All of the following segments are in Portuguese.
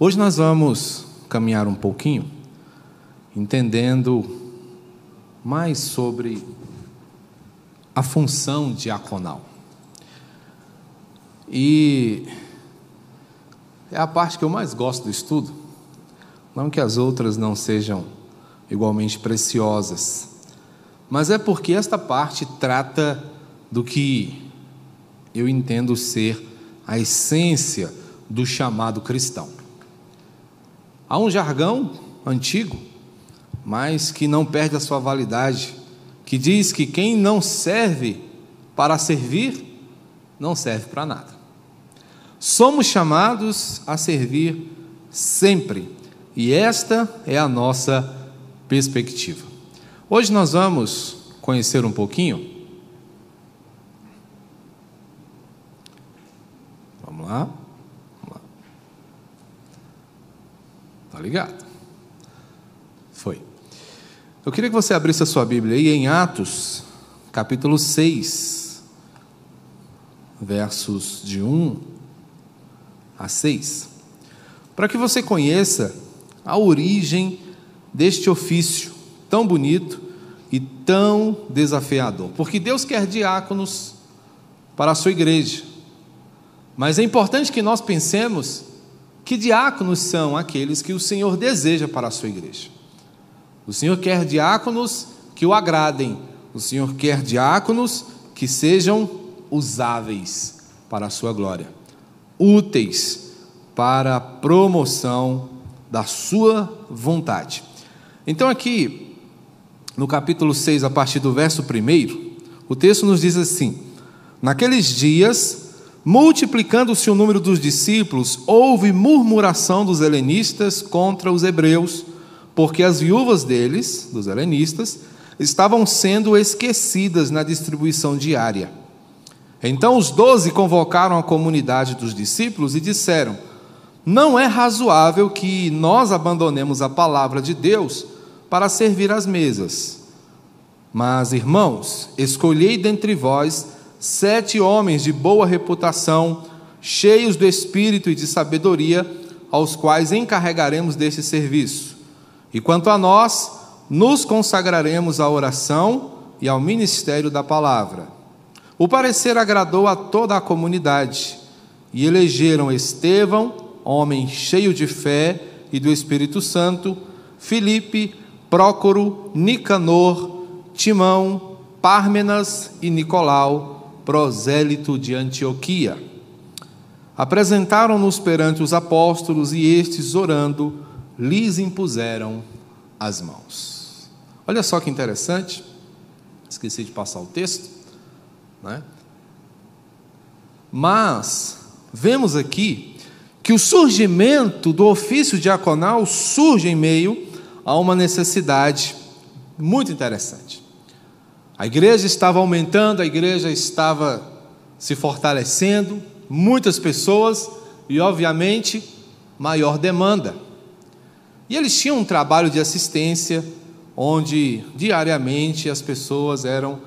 Hoje nós vamos caminhar um pouquinho, entendendo mais sobre a função diaconal. E é a parte que eu mais gosto do estudo, não que as outras não sejam igualmente preciosas, mas é porque esta parte trata do que eu entendo ser a essência do chamado cristão. Há um jargão antigo, mas que não perde a sua validade, que diz que quem não serve para servir, não serve para nada. Somos chamados a servir sempre, e esta é a nossa perspectiva. Hoje nós vamos conhecer um pouquinho. Vamos lá. Tá ligado? Foi. Eu queria que você abrisse a sua Bíblia aí em Atos, capítulo 6, versos de 1 a 6, para que você conheça a origem deste ofício tão bonito e tão desafiador. Porque Deus quer diáconos para a sua igreja. Mas é importante que nós pensemos que diáconos são aqueles que o Senhor deseja para a sua igreja. O Senhor quer diáconos que o agradem, o Senhor quer diáconos que sejam usáveis para a sua glória, úteis para a promoção da sua vontade. Então, aqui, no capítulo 6, a partir do verso 1, o texto nos diz assim: Naqueles dias, Multiplicando-se o número dos discípulos, houve murmuração dos helenistas contra os hebreus, porque as viúvas deles, dos helenistas, estavam sendo esquecidas na distribuição diária. Então os doze convocaram a comunidade dos discípulos e disseram: Não é razoável que nós abandonemos a palavra de Deus para servir às mesas. Mas, irmãos, escolhei dentre vós sete homens de boa reputação, cheios do espírito e de sabedoria, aos quais encarregaremos deste serviço. E quanto a nós, nos consagraremos à oração e ao ministério da palavra. O parecer agradou a toda a comunidade, e elegeram Estevão, homem cheio de fé e do Espírito Santo, Filipe, Prócoro, Nicanor, Timão, Pármenas e Nicolau, prosélito de Antioquia. Apresentaram-nos perante os apóstolos e estes, orando, lhes impuseram as mãos. Olha só que interessante, esqueci de passar o texto, né? Mas vemos aqui que o surgimento do ofício diaconal surge em meio a uma necessidade muito interessante. A igreja estava aumentando, a igreja estava se fortalecendo, muitas pessoas e, obviamente, maior demanda. E eles tinham um trabalho de assistência, onde diariamente as pessoas eram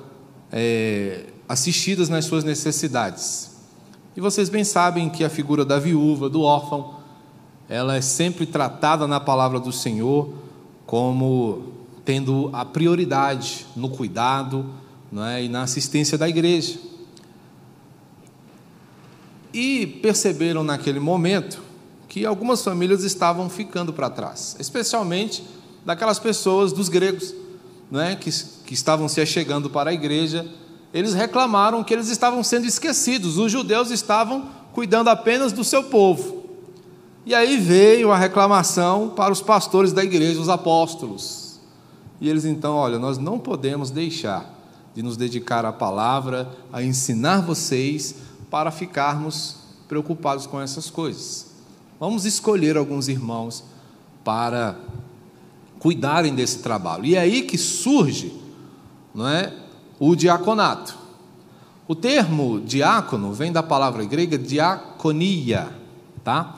é, assistidas nas suas necessidades. E vocês bem sabem que a figura da viúva, do órfão, ela é sempre tratada na palavra do Senhor como tendo a prioridade no cuidado é, e na assistência da igreja. E perceberam naquele momento que algumas famílias estavam ficando para trás, especialmente daquelas pessoas dos gregos é, que, que estavam se achegando para a igreja. Eles reclamaram que eles estavam sendo esquecidos, os judeus estavam cuidando apenas do seu povo. E aí veio a reclamação para os pastores da igreja, os apóstolos. E eles então, olha, nós não podemos deixar de nos dedicar à palavra, a ensinar vocês, para ficarmos preocupados com essas coisas. Vamos escolher alguns irmãos para cuidarem desse trabalho. E é aí que surge, não é, o diaconato. O termo diácono vem da palavra grega diaconia, tá?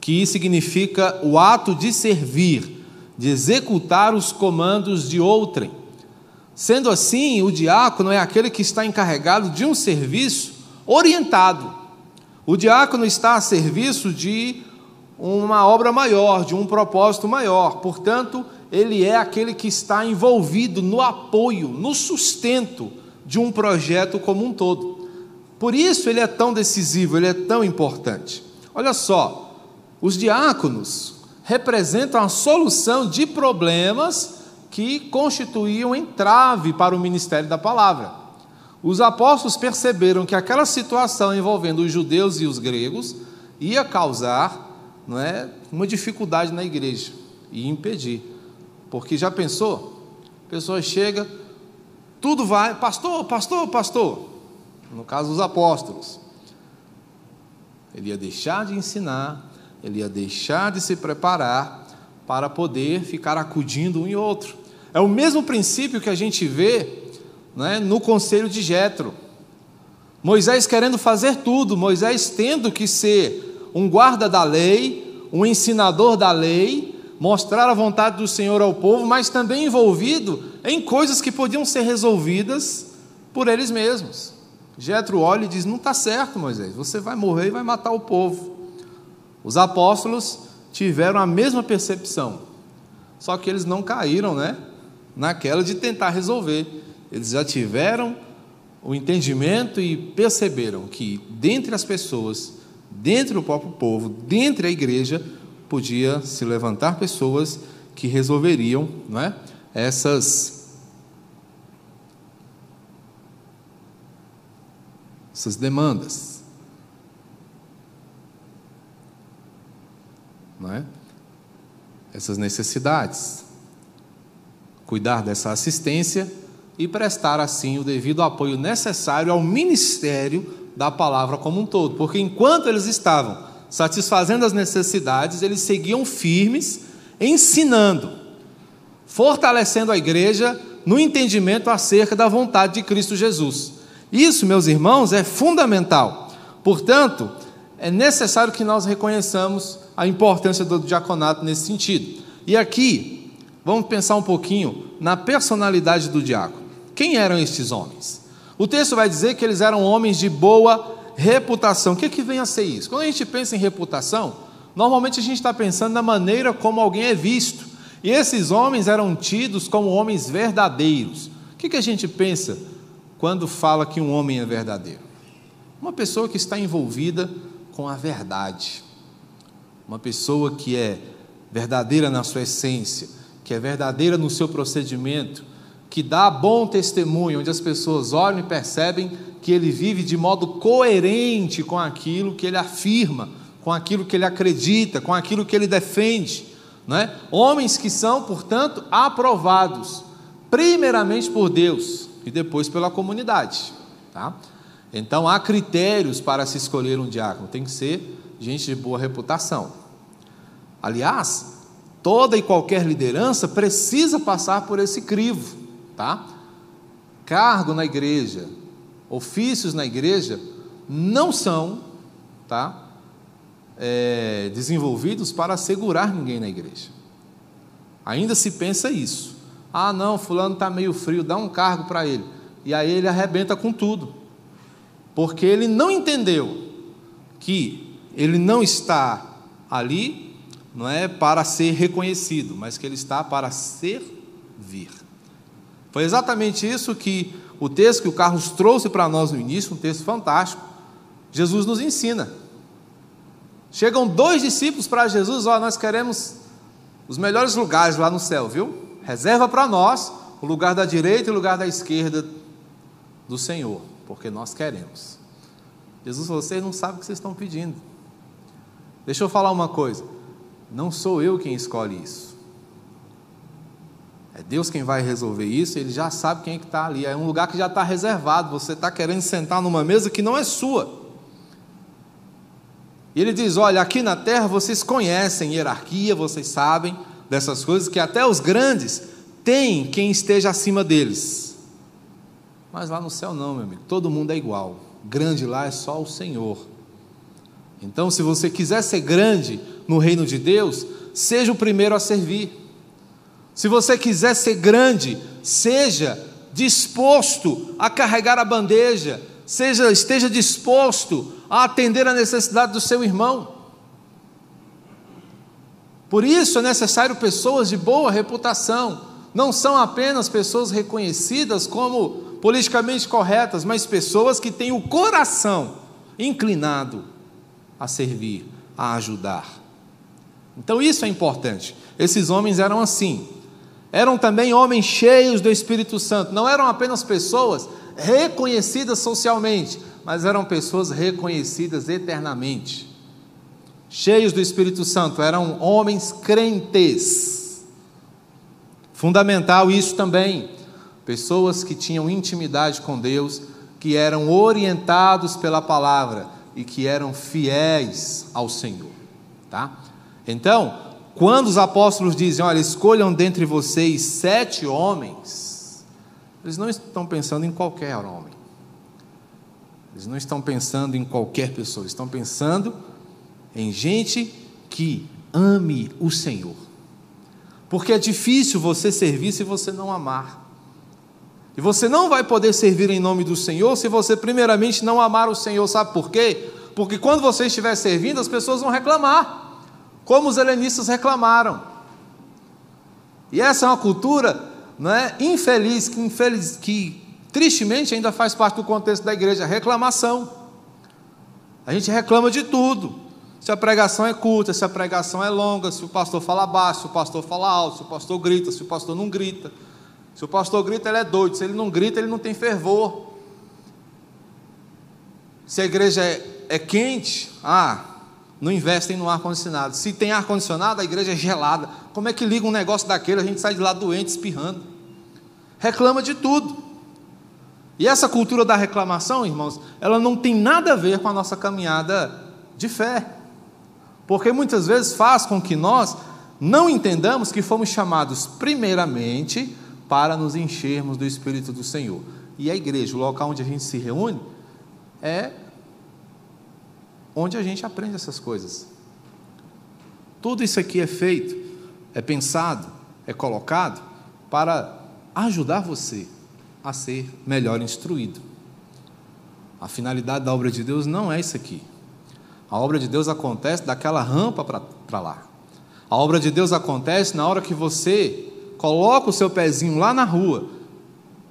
Que significa o ato de servir, de executar os comandos de outrem. Sendo assim, o diácono é aquele que está encarregado de um serviço orientado. O diácono está a serviço de uma obra maior, de um propósito maior. Portanto, ele é aquele que está envolvido no apoio, no sustento de um projeto como um todo. Por isso ele é tão decisivo, ele é tão importante. Olha só, os diáconos representam a solução de problemas que constituíam entrave para o ministério da palavra. Os apóstolos perceberam que aquela situação envolvendo os judeus e os gregos ia causar não é, uma dificuldade na igreja e impedir. Porque já pensou? A pessoa chega, tudo vai, pastor, pastor, pastor. No caso dos apóstolos. Ele ia deixar de ensinar, ele ia deixar de se preparar para poder ficar acudindo um e outro. É o mesmo princípio que a gente vê né, no conselho de Jetro. Moisés querendo fazer tudo, Moisés tendo que ser um guarda da lei, um ensinador da lei, mostrar a vontade do Senhor ao povo, mas também envolvido em coisas que podiam ser resolvidas por eles mesmos. Jetro olha e diz: Não está certo, Moisés, você vai morrer e vai matar o povo. Os apóstolos tiveram a mesma percepção, só que eles não caíram né, naquela de tentar resolver. Eles já tiveram o entendimento e perceberam que, dentre as pessoas, dentre o próprio povo, dentre a igreja, podia se levantar pessoas que resolveriam não é, essas, essas demandas. não é? essas necessidades, cuidar dessa assistência e prestar assim o devido apoio necessário ao ministério da palavra como um todo, porque enquanto eles estavam satisfazendo as necessidades, eles seguiam firmes, ensinando, fortalecendo a igreja no entendimento acerca da vontade de Cristo Jesus. Isso, meus irmãos, é fundamental. Portanto, é necessário que nós reconheçamos a importância do diaconato nesse sentido. E aqui, vamos pensar um pouquinho na personalidade do diácono. Quem eram estes homens? O texto vai dizer que eles eram homens de boa reputação. O que, é que vem a ser isso? Quando a gente pensa em reputação, normalmente a gente está pensando na maneira como alguém é visto. E esses homens eram tidos como homens verdadeiros. O que, que a gente pensa quando fala que um homem é verdadeiro? Uma pessoa que está envolvida com a verdade. Uma pessoa que é verdadeira na sua essência, que é verdadeira no seu procedimento, que dá bom testemunho, onde as pessoas olham e percebem que ele vive de modo coerente com aquilo que ele afirma, com aquilo que ele acredita, com aquilo que ele defende. Né? Homens que são, portanto, aprovados, primeiramente por Deus e depois pela comunidade. Tá? Então há critérios para se escolher um diácono, tem que ser gente de boa reputação. Aliás, toda e qualquer liderança precisa passar por esse crivo, tá? Cargo na igreja, ofícios na igreja não são, tá? É, desenvolvidos para assegurar ninguém na igreja. Ainda se pensa isso. Ah, não, fulano está meio frio, dá um cargo para ele. E aí ele arrebenta com tudo porque ele não entendeu que ele não está ali, não é para ser reconhecido, mas que ele está para servir. Foi exatamente isso que o texto que o Carlos trouxe para nós no início, um texto fantástico. Jesus nos ensina. Chegam dois discípulos para Jesus, ó, nós queremos os melhores lugares lá no céu, viu? Reserva para nós o lugar da direita e o lugar da esquerda do Senhor porque nós queremos. Jesus, vocês não sabem o que vocês estão pedindo. Deixa eu falar uma coisa: não sou eu quem escolhe isso. É Deus quem vai resolver isso, ele já sabe quem é que está ali. É um lugar que já está reservado. Você está querendo sentar numa mesa que não é sua. E ele diz: Olha, aqui na terra vocês conhecem hierarquia, vocês sabem dessas coisas, que até os grandes têm quem esteja acima deles. Mas lá no céu não, meu amigo, todo mundo é igual. Grande lá é só o Senhor. Então, se você quiser ser grande no reino de Deus, seja o primeiro a servir. Se você quiser ser grande, seja disposto a carregar a bandeja, seja esteja disposto a atender a necessidade do seu irmão. Por isso é necessário pessoas de boa reputação. Não são apenas pessoas reconhecidas como politicamente corretas, mas pessoas que têm o coração inclinado a servir, a ajudar. Então isso é importante. Esses homens eram assim. Eram também homens cheios do Espírito Santo. Não eram apenas pessoas reconhecidas socialmente, mas eram pessoas reconhecidas eternamente. Cheios do Espírito Santo, eram homens crentes. Fundamental isso também. Pessoas que tinham intimidade com Deus, que eram orientados pela palavra e que eram fiéis ao Senhor, tá? Então, quando os apóstolos dizem, olha, escolham dentre vocês sete homens, eles não estão pensando em qualquer homem. Eles não estão pensando em qualquer pessoa, estão pensando em gente que ame o Senhor. Porque é difícil você servir se você não amar. E você não vai poder servir em nome do Senhor se você, primeiramente, não amar o Senhor. Sabe por quê? Porque quando você estiver servindo, as pessoas vão reclamar como os helenistas reclamaram. E essa é uma cultura não é, infeliz, que, infeliz, que tristemente ainda faz parte do contexto da igreja, reclamação. A gente reclama de tudo. Se a pregação é curta, se a pregação é longa, se o pastor fala baixo, se o pastor fala alto, se o pastor grita, se o pastor não grita. Se o pastor grita, ele é doido. Se ele não grita, ele não tem fervor. Se a igreja é, é quente, ah, não investem no ar-condicionado. Se tem ar-condicionado, a igreja é gelada. Como é que liga um negócio daquele? A gente sai de lá doente, espirrando. Reclama de tudo. E essa cultura da reclamação, irmãos, ela não tem nada a ver com a nossa caminhada de fé. Porque muitas vezes faz com que nós não entendamos que fomos chamados primeiramente para nos enchermos do Espírito do Senhor. E a igreja, o local onde a gente se reúne, é onde a gente aprende essas coisas. Tudo isso aqui é feito, é pensado, é colocado para ajudar você a ser melhor instruído. A finalidade da obra de Deus não é isso aqui. A obra de Deus acontece daquela rampa para lá. A obra de Deus acontece na hora que você coloca o seu pezinho lá na rua.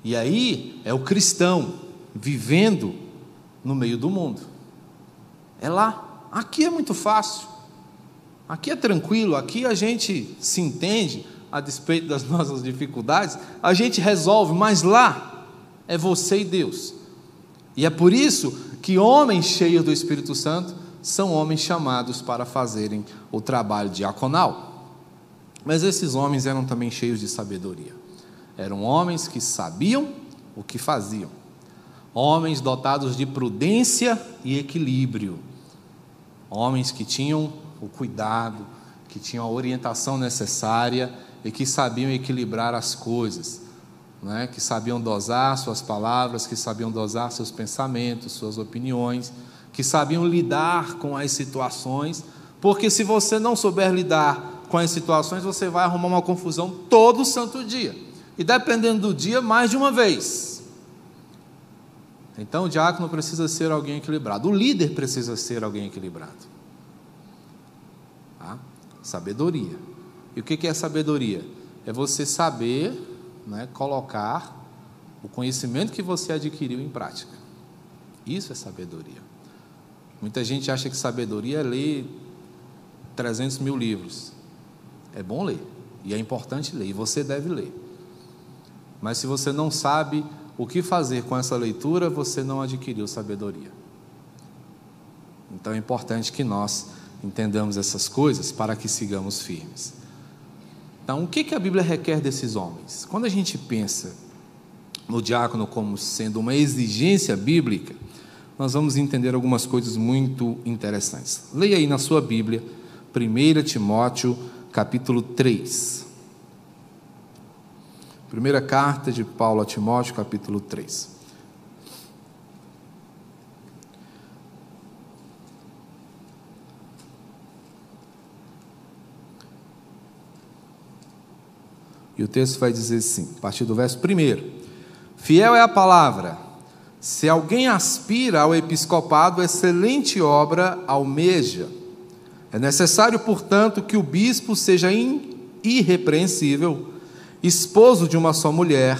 E aí é o cristão vivendo no meio do mundo. É lá. Aqui é muito fácil. Aqui é tranquilo, aqui a gente se entende a despeito das nossas dificuldades, a gente resolve, mas lá é você e Deus. E é por isso que homens cheios do Espírito Santo são homens chamados para fazerem o trabalho diaconal. Mas esses homens eram também cheios de sabedoria. Eram homens que sabiam o que faziam homens dotados de prudência e equilíbrio, homens que tinham o cuidado, que tinham a orientação necessária e que sabiam equilibrar as coisas, né? que sabiam dosar suas palavras, que sabiam dosar seus pensamentos, suas opiniões, que sabiam lidar com as situações, porque se você não souber lidar com as situações, você vai arrumar uma confusão todo santo dia. E dependendo do dia, mais de uma vez. Então o diácono precisa ser alguém equilibrado, o líder precisa ser alguém equilibrado. Tá? Sabedoria. E o que é sabedoria? É você saber né, colocar o conhecimento que você adquiriu em prática. Isso é sabedoria. Muita gente acha que sabedoria é ler 300 mil livros. É bom ler, e é importante ler, e você deve ler. Mas se você não sabe o que fazer com essa leitura, você não adquiriu sabedoria. Então é importante que nós entendamos essas coisas para que sigamos firmes. Então, o que, a Bíblia requer desses homens? Quando a gente pensa no diácono como sendo uma exigência bíblica, nós vamos entender algumas coisas muito interessantes. Leia aí na sua Bíblia, 1 Timóteo, capítulo 3. Primeira carta de Paulo a Timóteo, capítulo 3. E o texto vai dizer assim, a partir do verso 1: Fiel é a palavra. Se alguém aspira ao episcopado, excelente obra almeja. É necessário, portanto, que o bispo seja irrepreensível, esposo de uma só mulher,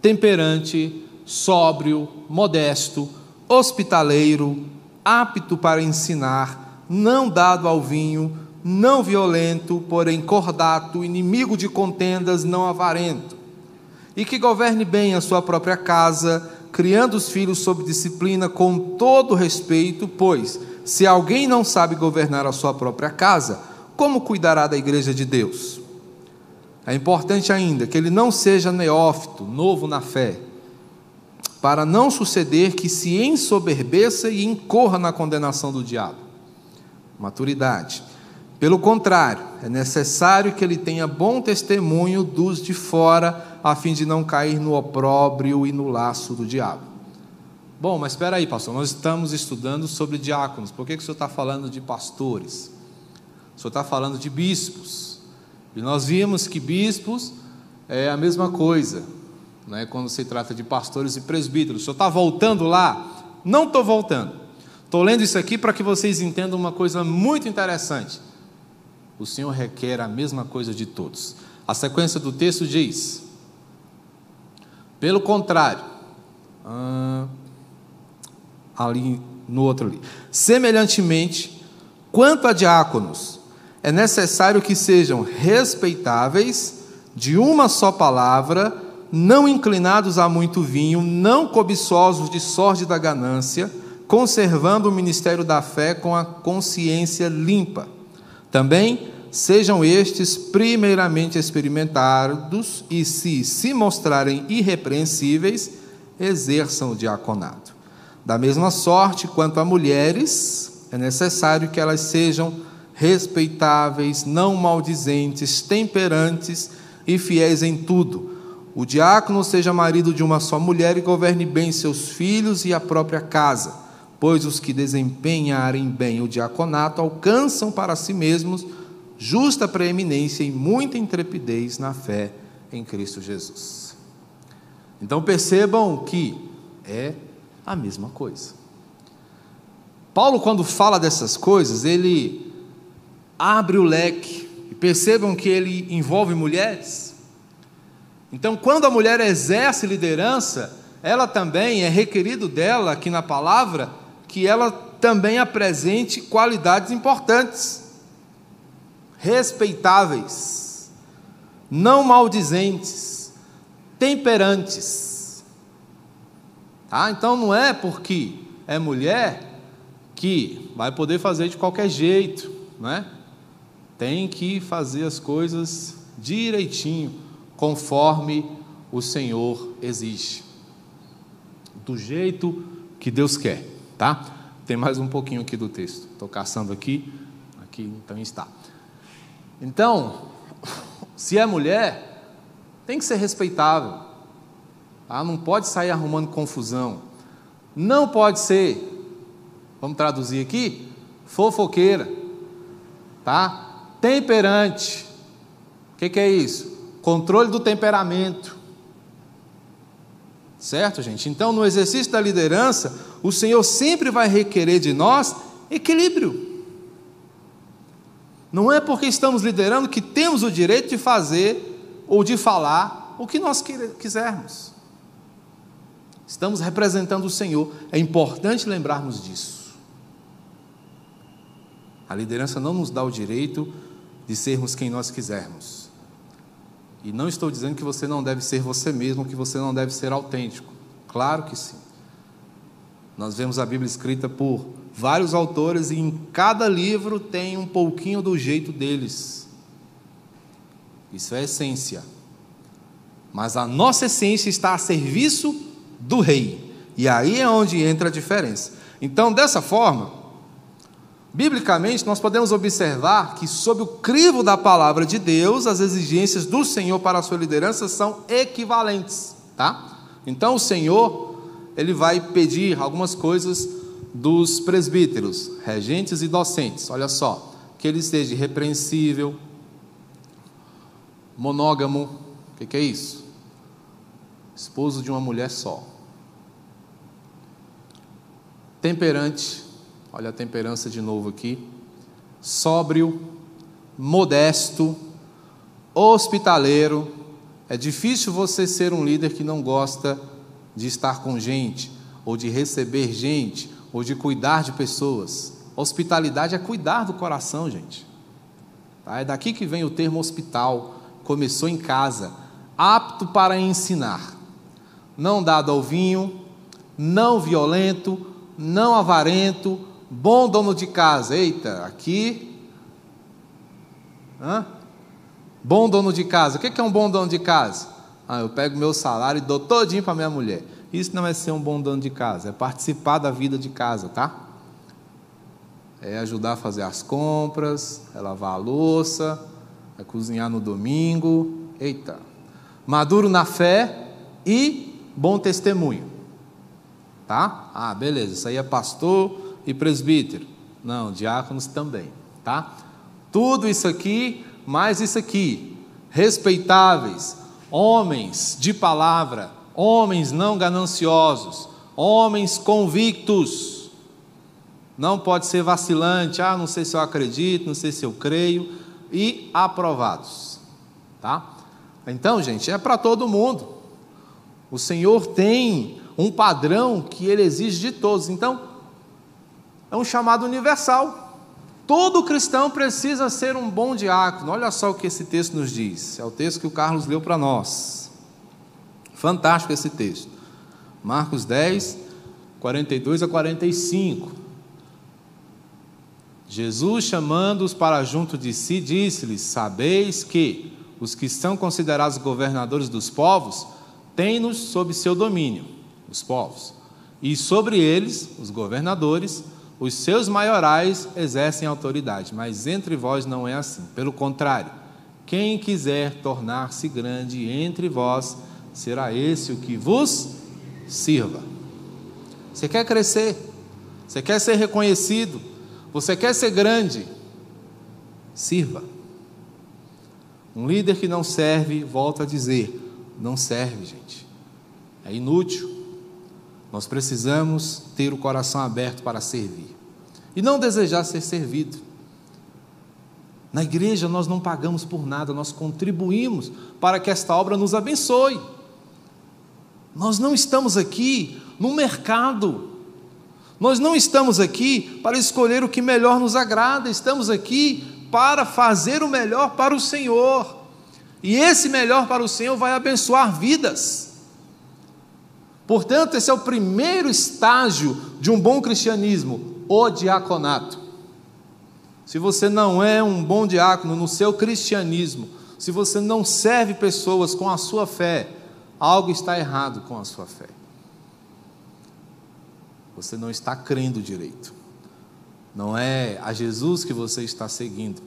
temperante, sóbrio, modesto, hospitaleiro, apto para ensinar, não dado ao vinho, não violento, porém cordato, inimigo de contendas, não avarento, e que governe bem a sua própria casa, criando os filhos sob disciplina com todo respeito, pois, se alguém não sabe governar a sua própria casa, como cuidará da igreja de Deus? É importante ainda que ele não seja neófito, novo na fé, para não suceder que se ensoberbeça e incorra na condenação do diabo. Maturidade. Pelo contrário, é necessário que ele tenha bom testemunho dos de fora, a fim de não cair no opróbrio e no laço do diabo. Bom, mas espera aí, pastor, nós estamos estudando sobre diáconos, por que, que o senhor está falando de pastores? O senhor está falando de bispos. E nós vimos que bispos é a mesma coisa, né, quando se trata de pastores e presbíteros. O senhor está voltando lá? Não estou voltando. Estou lendo isso aqui para que vocês entendam uma coisa muito interessante. O Senhor requer a mesma coisa de todos. A sequência do texto diz: pelo contrário, ah, ali no outro ali, semelhantemente, quanto a diáconos, é necessário que sejam respeitáveis, de uma só palavra, não inclinados a muito vinho, não cobiçosos de sorte da ganância, conservando o ministério da fé com a consciência limpa. Também sejam estes primeiramente experimentados e, se se mostrarem irrepreensíveis, exerçam o diaconato. Da mesma sorte, quanto a mulheres, é necessário que elas sejam respeitáveis, não maldizentes, temperantes e fiéis em tudo o diácono seja marido de uma só mulher e governe bem seus filhos e a própria casa, pois os que desempenharem bem o diaconato alcançam para si mesmos justa preeminência e muita intrepidez na fé em Cristo Jesus. Então percebam que é a mesma coisa. Paulo, quando fala dessas coisas, ele abre o leque, e percebam que ele envolve mulheres então, quando a mulher exerce liderança, ela também é requerido dela, aqui na palavra, que ela também apresente qualidades importantes, respeitáveis, não maldizentes, temperantes. Tá? Então não é porque é mulher que vai poder fazer de qualquer jeito, não é? Tem que fazer as coisas direitinho conforme o Senhor exige, do jeito que Deus quer, tá? Tem mais um pouquinho aqui do texto, estou caçando aqui, aqui então está. Então, se é mulher, tem que ser respeitável, tá? não pode sair arrumando confusão, não pode ser, vamos traduzir aqui, fofoqueira, tá? Temperante, o que, que é isso? controle do temperamento. Certo, gente? Então, no exercício da liderança, o Senhor sempre vai requerer de nós equilíbrio. Não é porque estamos liderando que temos o direito de fazer ou de falar o que nós quisermos. Estamos representando o Senhor, é importante lembrarmos disso. A liderança não nos dá o direito de sermos quem nós quisermos. E não estou dizendo que você não deve ser você mesmo, que você não deve ser autêntico. Claro que sim. Nós vemos a Bíblia escrita por vários autores e em cada livro tem um pouquinho do jeito deles. Isso é essência. Mas a nossa essência está a serviço do rei. E aí é onde entra a diferença. Então, dessa forma, Biblicamente, nós podemos observar que, sob o crivo da palavra de Deus, as exigências do Senhor para a sua liderança são equivalentes, tá? Então, o Senhor, ele vai pedir algumas coisas dos presbíteros, regentes e docentes. Olha só, que ele esteja irrepreensível, monógamo, o que, que é isso? Esposo de uma mulher só. Temperante, Olha a temperança de novo aqui. sóbrio, modesto, hospitaleiro. É difícil você ser um líder que não gosta de estar com gente, ou de receber gente, ou de cuidar de pessoas. Hospitalidade é cuidar do coração, gente. Tá? É daqui que vem o termo hospital. Começou em casa, apto para ensinar, não dado ao vinho, não violento, não avarento, bom dono de casa. Eita, aqui. Hã? Bom dono de casa. O que é um bom dono de casa? Ah, eu pego meu salário e dou todinho para minha mulher. Isso não é ser um bom dono de casa, é participar da vida de casa, tá? É ajudar a fazer as compras, é lavar a louça, é cozinhar no domingo. Eita. Maduro na fé e bom testemunho. Tá? Ah, beleza. Isso aí é pastor e presbítero. Não, diáconos também, tá? Tudo isso aqui, mais isso aqui. Respeitáveis, homens de palavra, homens não gananciosos, homens convictos. Não pode ser vacilante, ah, não sei se eu acredito, não sei se eu creio, e aprovados, tá? Então, gente, é para todo mundo. O Senhor tem um padrão que ele exige de todos. Então, é um chamado universal. Todo cristão precisa ser um bom diácono. Olha só o que esse texto nos diz. É o texto que o Carlos leu para nós. Fantástico esse texto. Marcos 10, 42 a 45. Jesus, chamando-os para junto de si, disse-lhes: Sabeis que os que são considerados governadores dos povos têm-nos sob seu domínio, os povos, e sobre eles, os governadores, os seus maiorais exercem autoridade, mas entre vós não é assim. Pelo contrário, quem quiser tornar-se grande entre vós, será esse o que vos sirva. Você quer crescer? Você quer ser reconhecido? Você quer ser grande? Sirva. Um líder que não serve, volta a dizer, não serve, gente. É inútil. Nós precisamos ter o coração aberto para servir e não desejar ser servido. Na igreja nós não pagamos por nada, nós contribuímos para que esta obra nos abençoe. Nós não estamos aqui no mercado, nós não estamos aqui para escolher o que melhor nos agrada, estamos aqui para fazer o melhor para o Senhor. E esse melhor para o Senhor vai abençoar vidas. Portanto, esse é o primeiro estágio de um bom cristianismo, o diaconato. Se você não é um bom diácono no seu cristianismo, se você não serve pessoas com a sua fé, algo está errado com a sua fé. Você não está crendo direito. Não é a Jesus que você está seguindo.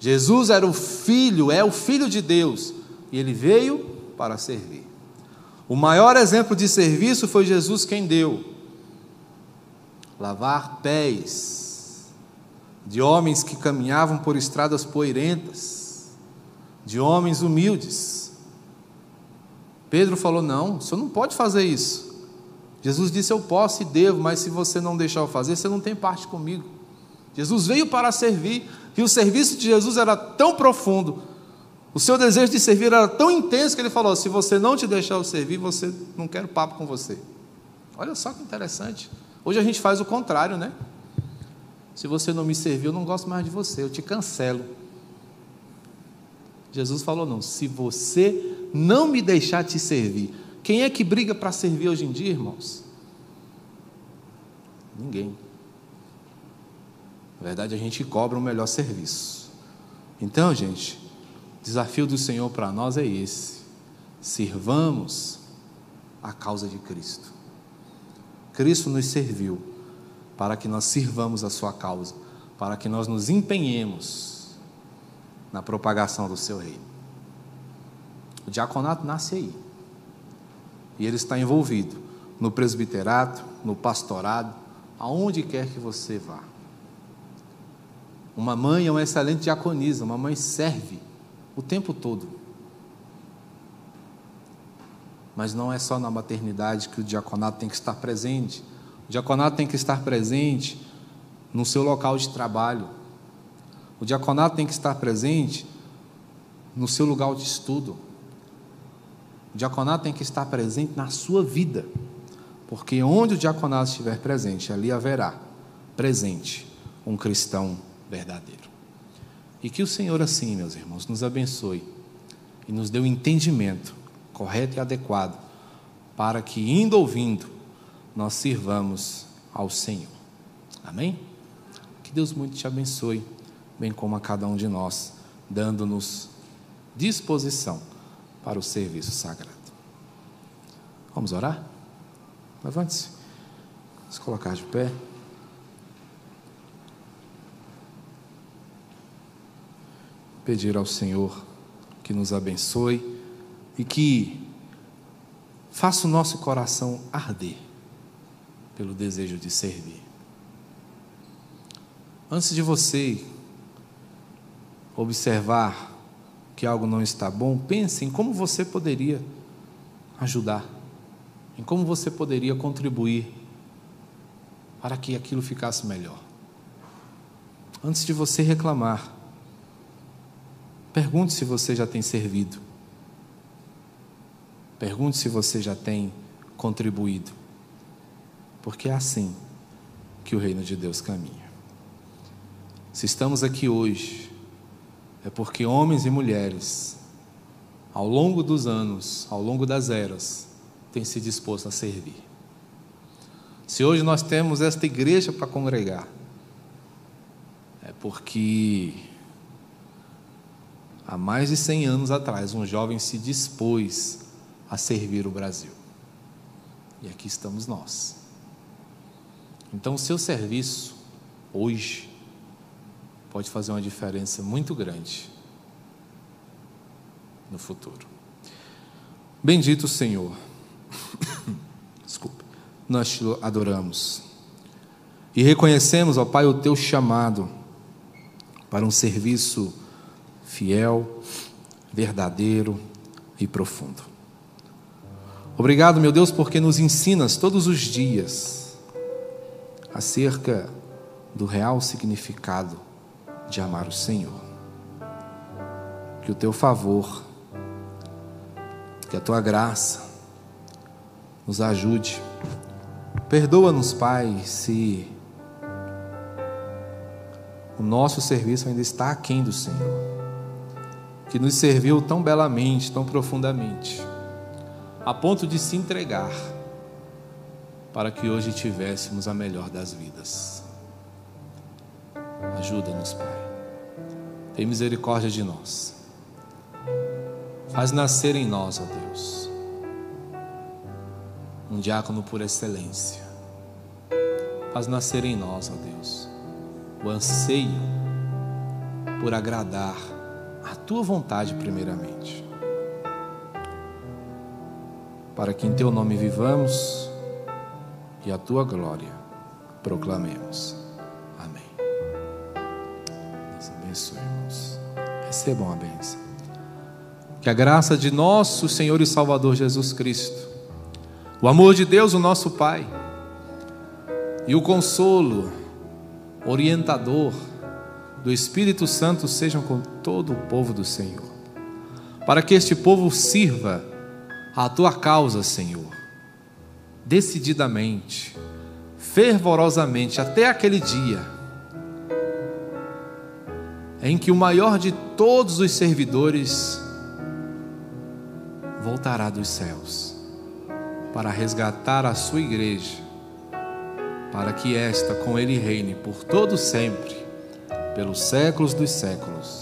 Jesus era o filho, é o filho de Deus, e ele veio para servir. O maior exemplo de serviço foi Jesus quem deu. Lavar pés de homens que caminhavam por estradas poeirentas, de homens humildes. Pedro falou: Não, o senhor não pode fazer isso. Jesus disse: Eu posso e devo, mas se você não deixar eu fazer, você não tem parte comigo. Jesus veio para servir, e o serviço de Jesus era tão profundo o seu desejo de servir era tão intenso que ele falou: se você não te deixar eu servir, você não quero papo com você. Olha só que interessante. Hoje a gente faz o contrário, né? Se você não me servir, eu não gosto mais de você, eu te cancelo. Jesus falou: não, se você não me deixar te servir, quem é que briga para servir hoje em dia, irmãos? Ninguém. Na verdade, a gente cobra um melhor serviço. Então, gente, desafio do Senhor para nós é esse: sirvamos a causa de Cristo. Cristo nos serviu para que nós sirvamos a sua causa, para que nós nos empenhemos na propagação do seu reino. O diaconato nasce aí. E ele está envolvido no presbiterato, no pastorado, aonde quer que você vá. Uma mãe é uma excelente diaconisa, uma mãe serve o tempo todo. Mas não é só na maternidade que o diaconato tem que estar presente. O diaconato tem que estar presente no seu local de trabalho, O diaconato tem que estar presente no seu lugar de estudo. O diaconato tem que estar presente na sua vida. Porque onde o diaconato estiver presente, ali haverá presente um cristão verdadeiro. E que o Senhor, assim, meus irmãos, nos abençoe e nos dê o um entendimento correto e adequado para que, indo ouvindo, nós sirvamos ao Senhor. Amém? Que Deus muito te abençoe, bem como a cada um de nós, dando-nos disposição para o serviço sagrado. Vamos orar? Levante-se. Vamos colocar de pé. Pedir ao Senhor que nos abençoe e que faça o nosso coração arder pelo desejo de servir. Antes de você observar que algo não está bom, pense em como você poderia ajudar, em como você poderia contribuir para que aquilo ficasse melhor. Antes de você reclamar, pergunte se você já tem servido. Pergunte se você já tem contribuído. Porque é assim que o reino de Deus caminha. Se estamos aqui hoje, é porque homens e mulheres, ao longo dos anos, ao longo das eras, têm se disposto a servir. Se hoje nós temos esta igreja para congregar, é porque há mais de 100 anos atrás um jovem se dispôs a servir o Brasil. E aqui estamos nós. Então, o seu serviço, hoje, pode fazer uma diferença muito grande no futuro. Bendito Senhor, desculpe, nós te adoramos e reconhecemos, ó Pai, o teu chamado para um serviço fiel, verdadeiro e profundo. Obrigado, meu Deus, porque nos ensinas todos os dias acerca do real significado de amar o Senhor. Que o teu favor, que a tua graça nos ajude. Perdoa-nos, Pai, se o nosso serviço ainda está aquém do Senhor, que nos serviu tão belamente, tão profundamente, a ponto de se entregar, para que hoje tivéssemos a melhor das vidas. Ajuda-nos, Pai. Tem misericórdia de nós. Faz nascer em nós, ó Deus, um diácono por excelência. Faz nascer em nós, ó Deus, o anseio por agradar a tua vontade, primeiramente. Para que em teu nome vivamos e a tua glória proclamemos. abençoe, irmãos. Recebam a bênção. Que a graça de nosso Senhor e Salvador Jesus Cristo, o amor de Deus, o nosso Pai, e o consolo orientador do Espírito Santo sejam com todo o povo do Senhor, para que este povo sirva a tua causa, Senhor, decididamente, fervorosamente, até aquele dia em que o maior de todos os servidores voltará dos céus para resgatar a sua igreja, para que esta com ele reine por todo sempre, pelos séculos dos séculos.